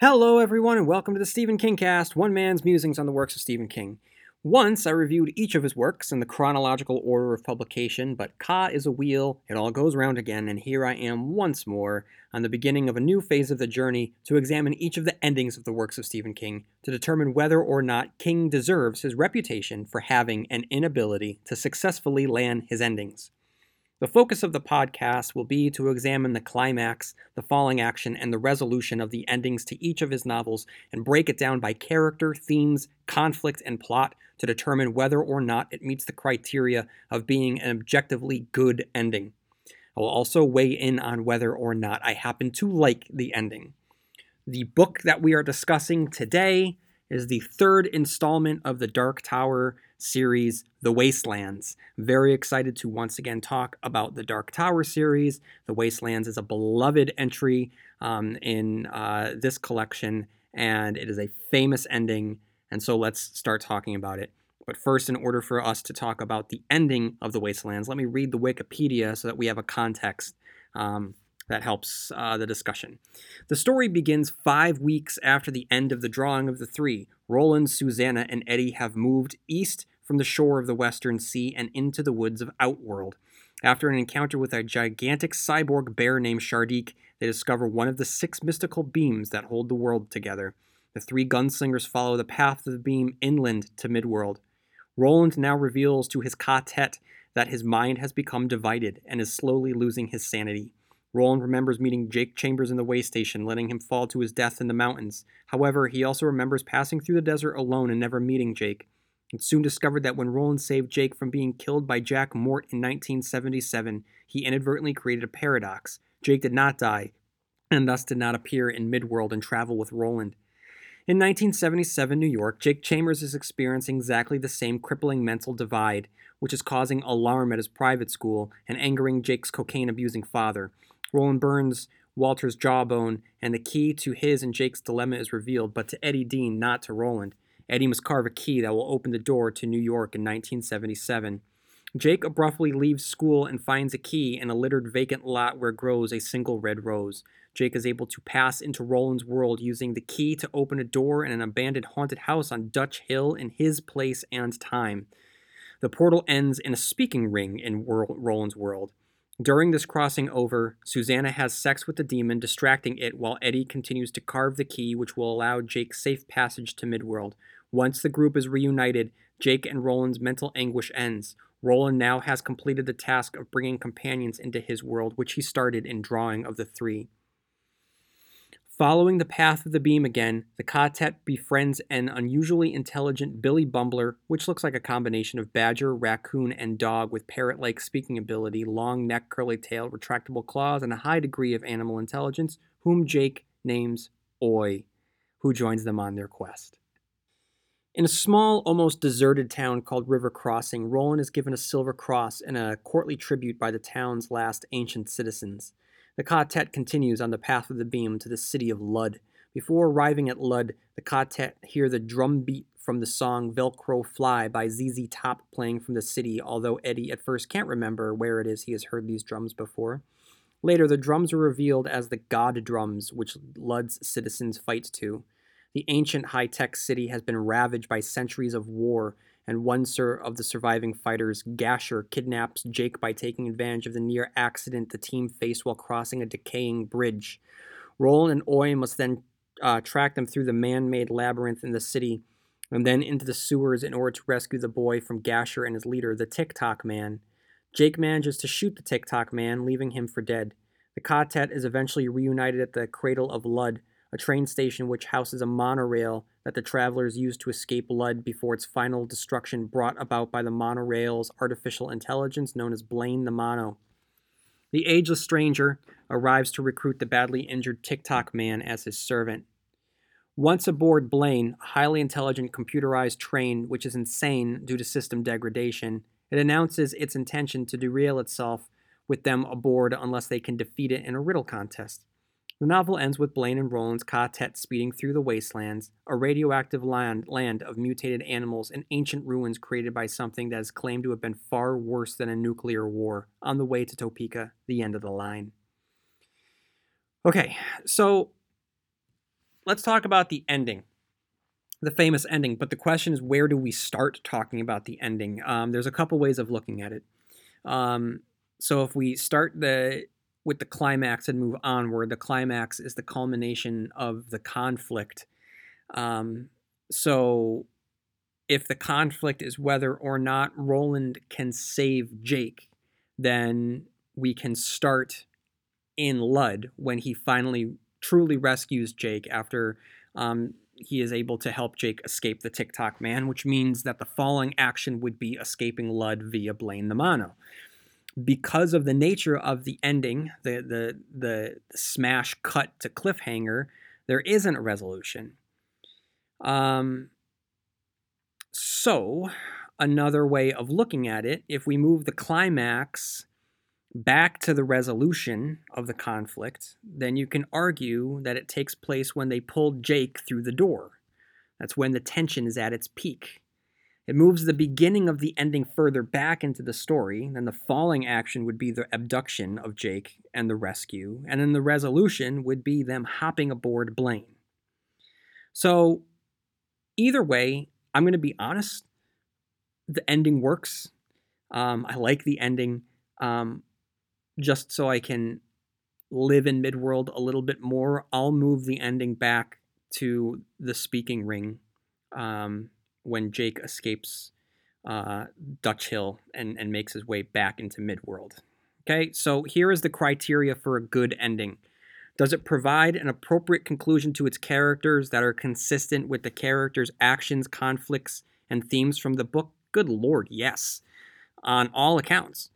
Hello, everyone, and welcome to the Stephen King Cast, one man's musings on the works of Stephen King. Once I reviewed each of his works in the chronological order of publication, but Ka is a wheel, it all goes round again, and here I am once more on the beginning of a new phase of the journey to examine each of the endings of the works of Stephen King to determine whether or not King deserves his reputation for having an inability to successfully land his endings. The focus of the podcast will be to examine the climax, the falling action, and the resolution of the endings to each of his novels and break it down by character, themes, conflict, and plot to determine whether or not it meets the criteria of being an objectively good ending. I will also weigh in on whether or not I happen to like the ending. The book that we are discussing today is the third installment of the Dark Tower series, The Wastelands. Very excited to once again talk about the Dark Tower series. The Wastelands is a beloved entry um, in uh, this collection, and it is a famous ending. And so let's start talking about it. But first, in order for us to talk about the ending of The Wastelands, let me read the Wikipedia so that we have a context. Um, that helps uh, the discussion. The story begins five weeks after the end of the drawing of the three. Roland, Susanna, and Eddie have moved east from the shore of the Western Sea and into the woods of Outworld. After an encounter with a gigantic cyborg bear named Shardik, they discover one of the six mystical beams that hold the world together. The three gunslingers follow the path of the beam inland to Midworld. Roland now reveals to his quartet that his mind has become divided and is slowly losing his sanity. Roland remembers meeting Jake Chambers in the way station, letting him fall to his death in the mountains. However, he also remembers passing through the desert alone and never meeting Jake. It soon discovered that when Roland saved Jake from being killed by Jack Mort in 1977, he inadvertently created a paradox. Jake did not die, and thus did not appear in Midworld and travel with Roland. In 1977 New York, Jake Chambers is experiencing exactly the same crippling mental divide, which is causing alarm at his private school and angering Jake's cocaine abusing father. Roland burns Walter's jawbone, and the key to his and Jake's dilemma is revealed, but to Eddie Dean, not to Roland. Eddie must carve a key that will open the door to New York in 1977. Jake abruptly leaves school and finds a key in a littered vacant lot where grows a single red rose. Jake is able to pass into Roland's world using the key to open a door in an abandoned haunted house on Dutch Hill in his place and time. The portal ends in a speaking ring in Roland's world. During this crossing over, Susanna has sex with the demon, distracting it while Eddie continues to carve the key which will allow Jake safe passage to Midworld. Once the group is reunited, Jake and Roland's mental anguish ends. Roland now has completed the task of bringing companions into his world, which he started in Drawing of the Three. Following the path of the beam again, the quartet befriends an unusually intelligent Billy Bumbler, which looks like a combination of badger, raccoon, and dog with parrot like speaking ability, long neck, curly tail, retractable claws, and a high degree of animal intelligence, whom Jake names Oi, who joins them on their quest. In a small, almost deserted town called River Crossing, Roland is given a silver cross and a courtly tribute by the town's last ancient citizens. The quartet continues on the path of the beam to the city of Lud. Before arriving at Lud, the quartet hear the drum beat from the song Velcro Fly by ZZ Top playing from the city, although Eddie at first can't remember where it is he has heard these drums before. Later, the drums are revealed as the God drums, which Lud's citizens fight to. The ancient high tech city has been ravaged by centuries of war, and one sir of the surviving fighters, Gasher, kidnaps Jake by taking advantage of the near accident the team faced while crossing a decaying bridge. Roland and Oi must then uh, track them through the man made labyrinth in the city and then into the sewers in order to rescue the boy from Gasher and his leader, the Tick-Tock man. Jake manages to shoot the Tick-Tock man, leaving him for dead. The quartet is eventually reunited at the Cradle of Lud, a train station which houses a monorail that the travelers use to escape Lud before its final destruction brought about by the monorail's artificial intelligence known as Blaine the Mono. The ageless stranger arrives to recruit the badly injured Tick-Tock man as his servant. Once aboard Blaine, a highly intelligent computerized train which is insane due to system degradation, it announces its intention to derail itself with them aboard unless they can defeat it in a riddle contest. The novel ends with Blaine and Roland's quartet speeding through the wastelands, a radioactive land, land of mutated animals and ancient ruins created by something that is claimed to have been far worse than a nuclear war, on the way to Topeka, the end of the line. Okay, so let's talk about the ending, the famous ending. But the question is, where do we start talking about the ending? Um, there's a couple ways of looking at it. Um, so if we start the with the climax and move onward, the climax is the culmination of the conflict. Um, so if the conflict is whether or not Roland can save Jake, then we can start in Lud when he finally truly rescues Jake after um, he is able to help Jake escape the Tick-Tock man, which means that the following action would be escaping Lud via Blaine the Mono. Because of the nature of the ending, the the the smash cut to cliffhanger, there isn't a resolution. Um, so, another way of looking at it, if we move the climax back to the resolution of the conflict, then you can argue that it takes place when they pulled Jake through the door. That's when the tension is at its peak. It moves the beginning of the ending further back into the story, then the falling action would be the abduction of Jake and the rescue, and then the resolution would be them hopping aboard Blaine. So, either way, I'm going to be honest, the ending works. Um, I like the ending. Um, just so I can live in Midworld a little bit more, I'll move the ending back to the speaking ring um, when Jake escapes uh, Dutch Hill and, and makes his way back into Midworld. Okay, so here is the criteria for a good ending. Does it provide an appropriate conclusion to its characters that are consistent with the characters' actions, conflicts, and themes from the book? Good lord, yes. On all accounts.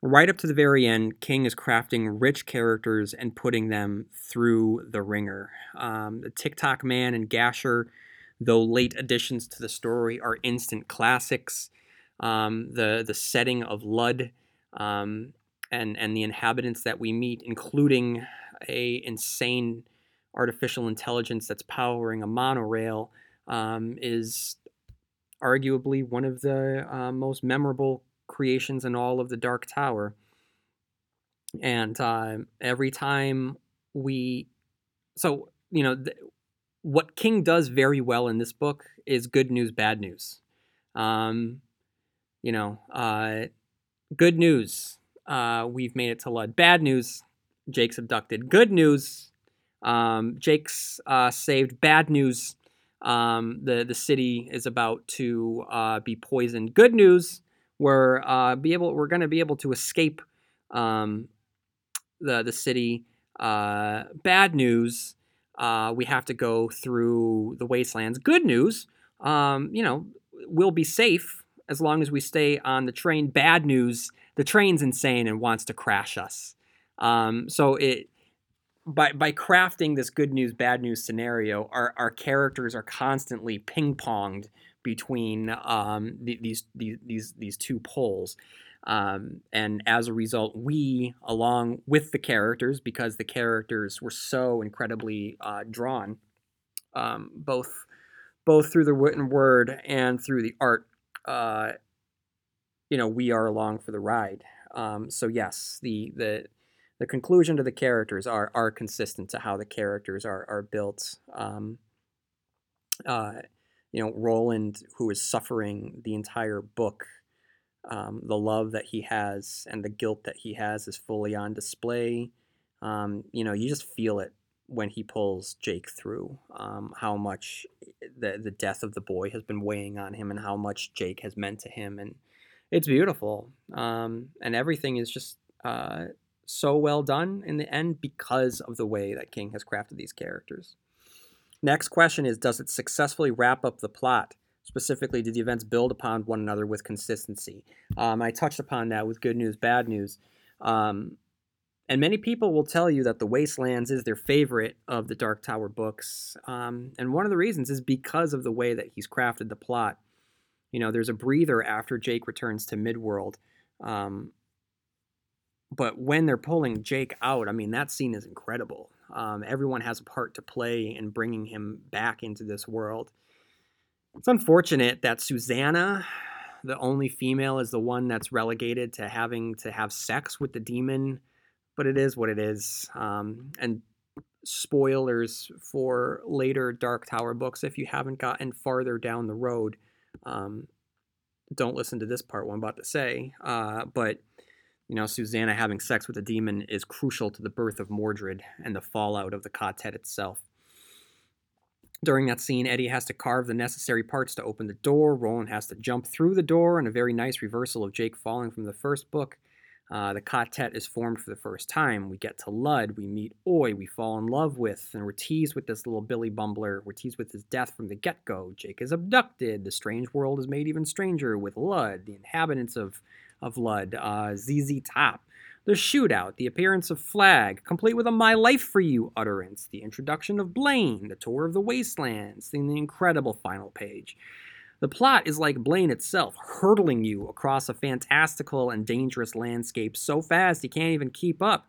Right up to the very end, King is crafting rich characters and putting them through the ringer. Um, the Tick-Tock Man and Gasher, though late additions to the story, are instant classics. Um, the the setting of Lud um, and and the inhabitants that we meet, including a insane artificial intelligence that's powering a monorail, um, is arguably one of the uh, most memorable creations in all of the Dark Tower. And uh, every time we, so you know, th- what King does very well in this book is good news, bad news. Um, you know, uh, good news, uh, we've made it to Lud. Bad news, Jake's abducted. Good news, um, Jake's uh, saved. Bad news, um, the the city is about to uh, be poisoned. Good news, we're uh, be able we're going to be able to escape um, the the city. Uh, bad news, uh, we have to go through the wastelands. Good news, um, you know, we'll be safe as long as we stay on the train. Bad news, the train's insane and wants to crash us. Um, so it by by crafting this good news bad news scenario, our our characters are constantly ping ponged between um, these, these these these two poles. Um, and as a result, we, along with the characters, because the characters were so incredibly uh, drawn, um, both both through the written word and through the art, uh, you know, we are along for the ride. Um, so yes, the the the conclusion to the characters are are consistent to how the characters are are built. Um, uh, you know, Roland, who is suffering the entire book, um, the love that he has and the guilt that he has is fully on display. Um, you know, you just feel it when he pulls Jake through. Um, how much the the death of the boy has been weighing on him, and how much Jake has meant to him, and it's beautiful. Um, and everything is just uh, so well done in the end because of the way that King has crafted these characters. Next question is Does it successfully wrap up the plot? Specifically, do the events build upon one another with consistency? Um, I touched upon that with good news, bad news. Um, and many people will tell you that The Wastelands is their favorite of the Dark Tower books. Um, and one of the reasons is because of the way that he's crafted the plot. You know, there's a breather after Jake returns to Midworld. Um, but when they're pulling Jake out, I mean, that scene is incredible. Um, everyone has a part to play in bringing him back into this world. It's unfortunate that Susanna, the only female, is the one that's relegated to having to have sex with the demon, but it is what it is. Um, and spoilers for later Dark Tower books if you haven't gotten farther down the road. Um, don't listen to this part, what I'm about to say. Uh, but, you know, Susanna having sex with a demon is crucial to the birth of Mordred and the fallout of the quartet itself. During that scene, Eddie has to carve the necessary parts to open the door. Roland has to jump through the door, and a very nice reversal of Jake falling from the first book. Uh, the quartet is formed for the first time. We get to Lud, we meet Oi, we fall in love with, and we're teased with this little Billy Bumbler. We're teased with his death from the get go. Jake is abducted. The strange world is made even stranger with Lud, the inhabitants of, of Lud, uh, ZZ Top. The shootout, the appearance of Flagg, complete with a My Life for You utterance, the introduction of Blaine, the tour of the wastelands, and the incredible final page. The plot is like Blaine itself, hurtling you across a fantastical and dangerous landscape so fast you can't even keep up.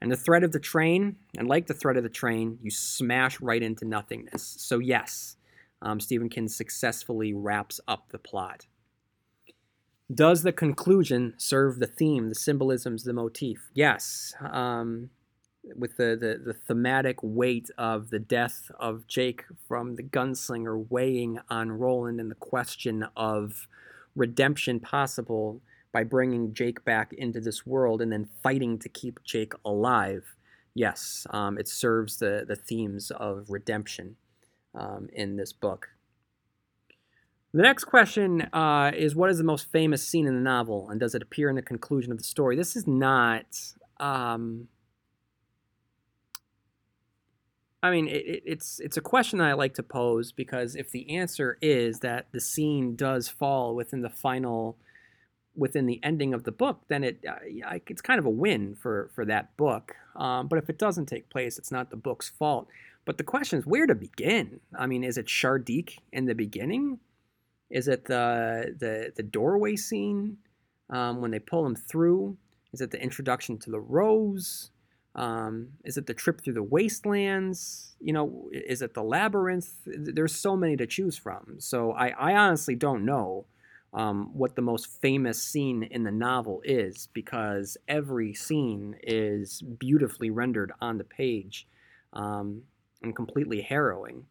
And the threat of the train, and like the threat of the train, you smash right into nothingness. So, yes, um, Stephen King successfully wraps up the plot. Does the conclusion serve the theme, the symbolisms, the motif? Yes. Um, with the, the, the thematic weight of the death of Jake from the gunslinger weighing on Roland and the question of redemption possible by bringing Jake back into this world and then fighting to keep Jake alive. Yes, um, it serves the, the themes of redemption um, in this book. The next question uh, is What is the most famous scene in the novel, and does it appear in the conclusion of the story? This is not. Um, I mean, it, it's it's a question that I like to pose because if the answer is that the scene does fall within the final, within the ending of the book, then it uh, it's kind of a win for for that book. Um, but if it doesn't take place, it's not the book's fault. But the question is where to begin. I mean, is it Shardik in the beginning? Is it the the the doorway scene um, when they pull him through? Is it the introduction to the rose? Um, is it the trip through the wastelands? You know, is it the labyrinth? There's so many to choose from. So I, I honestly don't know um, what the most famous scene in the novel is because every scene is beautifully rendered on the page um, and completely harrowing.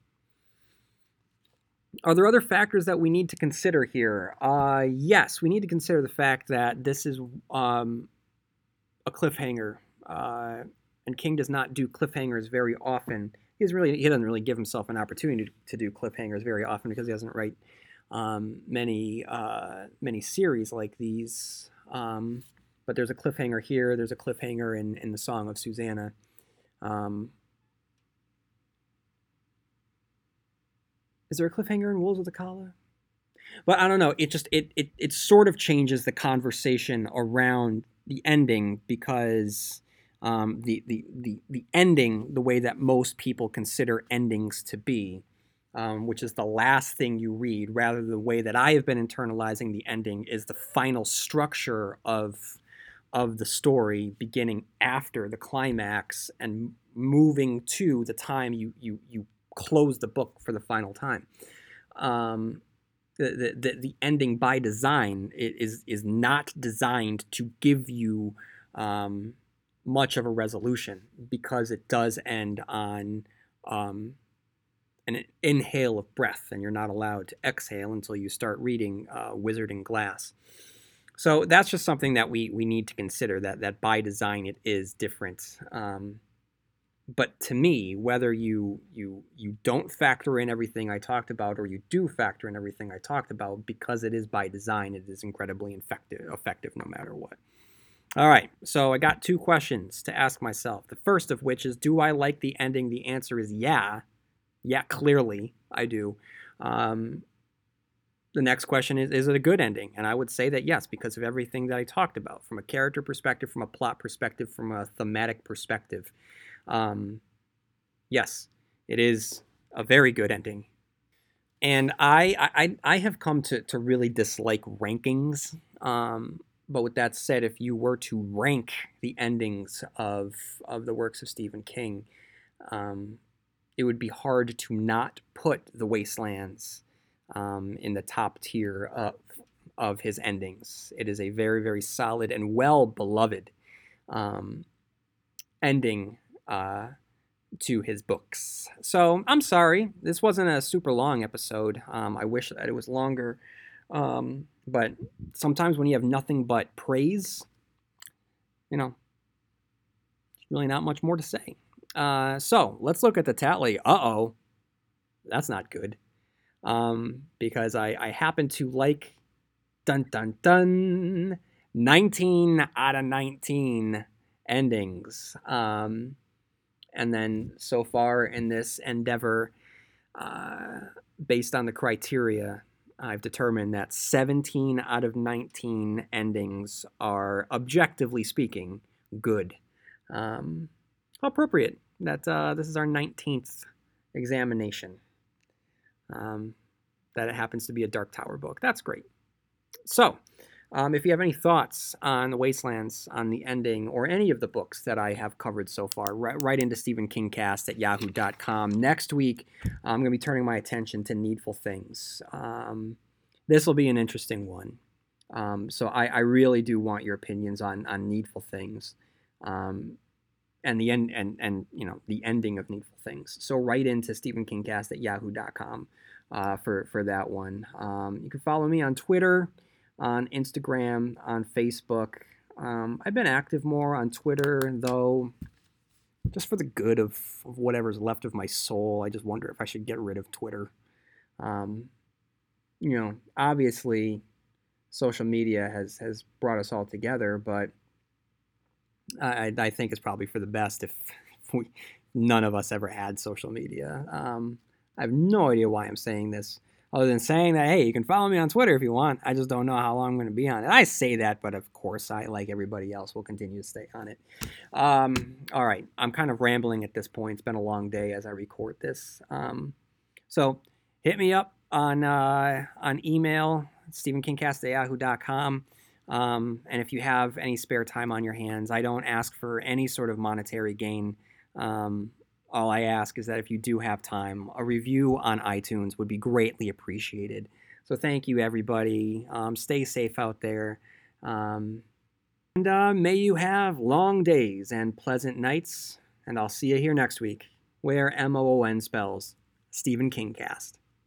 Are there other factors that we need to consider here? Uh, yes, we need to consider the fact that this is um, a cliffhanger uh, and King does not do cliffhangers very often. He's really he doesn't really give himself an opportunity to, to do cliffhangers very often because he doesn't write um, many uh, many series like these. Um, but there's a cliffhanger here. There's a cliffhanger in in the Song of Susanna. Um, is there a cliffhanger in Wolves of the Calla? But I don't know. It just it it it sort of changes the conversation around the ending because um, the, the, the, the ending the way that most people consider endings to be, um, which is the last thing you read, rather the way that I have been internalizing the ending is the final structure of, of the story beginning after the climax and moving to the time you, you, you close the book for the final time. Um, the, the, the ending by design is, is not designed to give you um, much of a resolution because it does end on um, an inhale of breath, and you're not allowed to exhale until you start reading uh, Wizard and Glass. So that's just something that we we need to consider that that by design it is different. Um, but to me, whether you you you don't factor in everything I talked about or you do factor in everything I talked about, because it is by design, it is incredibly effective, effective no matter what. All right, so I got two questions to ask myself. The first of which is Do I like the ending? The answer is yeah. Yeah, clearly I do. Um, the next question is Is it a good ending? And I would say that yes, because of everything that I talked about from a character perspective, from a plot perspective, from a thematic perspective. Um, yes, it is a very good ending. And I, I, I have come to, to really dislike rankings. Um, but with that said, if you were to rank the endings of of the works of Stephen King, um, it would be hard to not put The Wastelands um, in the top tier of of his endings. It is a very very solid and well beloved um, ending uh, to his books. So I'm sorry, this wasn't a super long episode. Um, I wish that it was longer. Um, but sometimes when you have nothing but praise, you know, really not much more to say. Uh, so let's look at the tally. Uh oh, that's not good. Um, because I, I happen to like dun dun dun 19 out of 19 endings. Um, and then so far in this endeavor, uh, based on the criteria, I've determined that 17 out of 19 endings are, objectively speaking, good. Um, appropriate that uh, this is our 19th examination. Um, that it happens to be a Dark Tower book. That's great. So, um, if you have any thoughts on the Wastelands, on the ending, or any of the books that I have covered so far, right, right into Stephen King cast at yahoo.com. Next week, I'm going to be turning my attention to Needful Things. Um, this will be an interesting one. Um, so I, I, really do want your opinions on, on Needful Things. Um, and the end and and you know the ending of Needful Things. So write into Stephen King cast at yahoo.com uh, for for that one. Um, you can follow me on Twitter on Instagram, on Facebook. Um, I've been active more on Twitter, though, just for the good of, of, whatever's left of my soul. I just wonder if I should get rid of Twitter. Um, you know, obviously, social media has has brought us all together, but I, I think it's probably for the best if, if we none of us ever had social media. Um, I have no idea why I'm saying this other than saying that, hey, you can follow me on Twitter if you want. I just don't know how long I'm going to be on it. I say that, but of course, I, like everybody else, will continue to stay on it. Um, all right, I'm kind of rambling at this point. It's been a long day as I record this. Um, so hit me up on uh, on email, stephenkingcast@yahoo.com. Um, and if you have any spare time on your hands, I don't ask for any sort of monetary gain. Um, all I ask is that if you do have time, a review on iTunes would be greatly appreciated. So thank you, everybody. Um, stay safe out there. Um, and uh, may you have long days and pleasant nights. And I'll see you here next week, where M O O N spells Stephen King cast.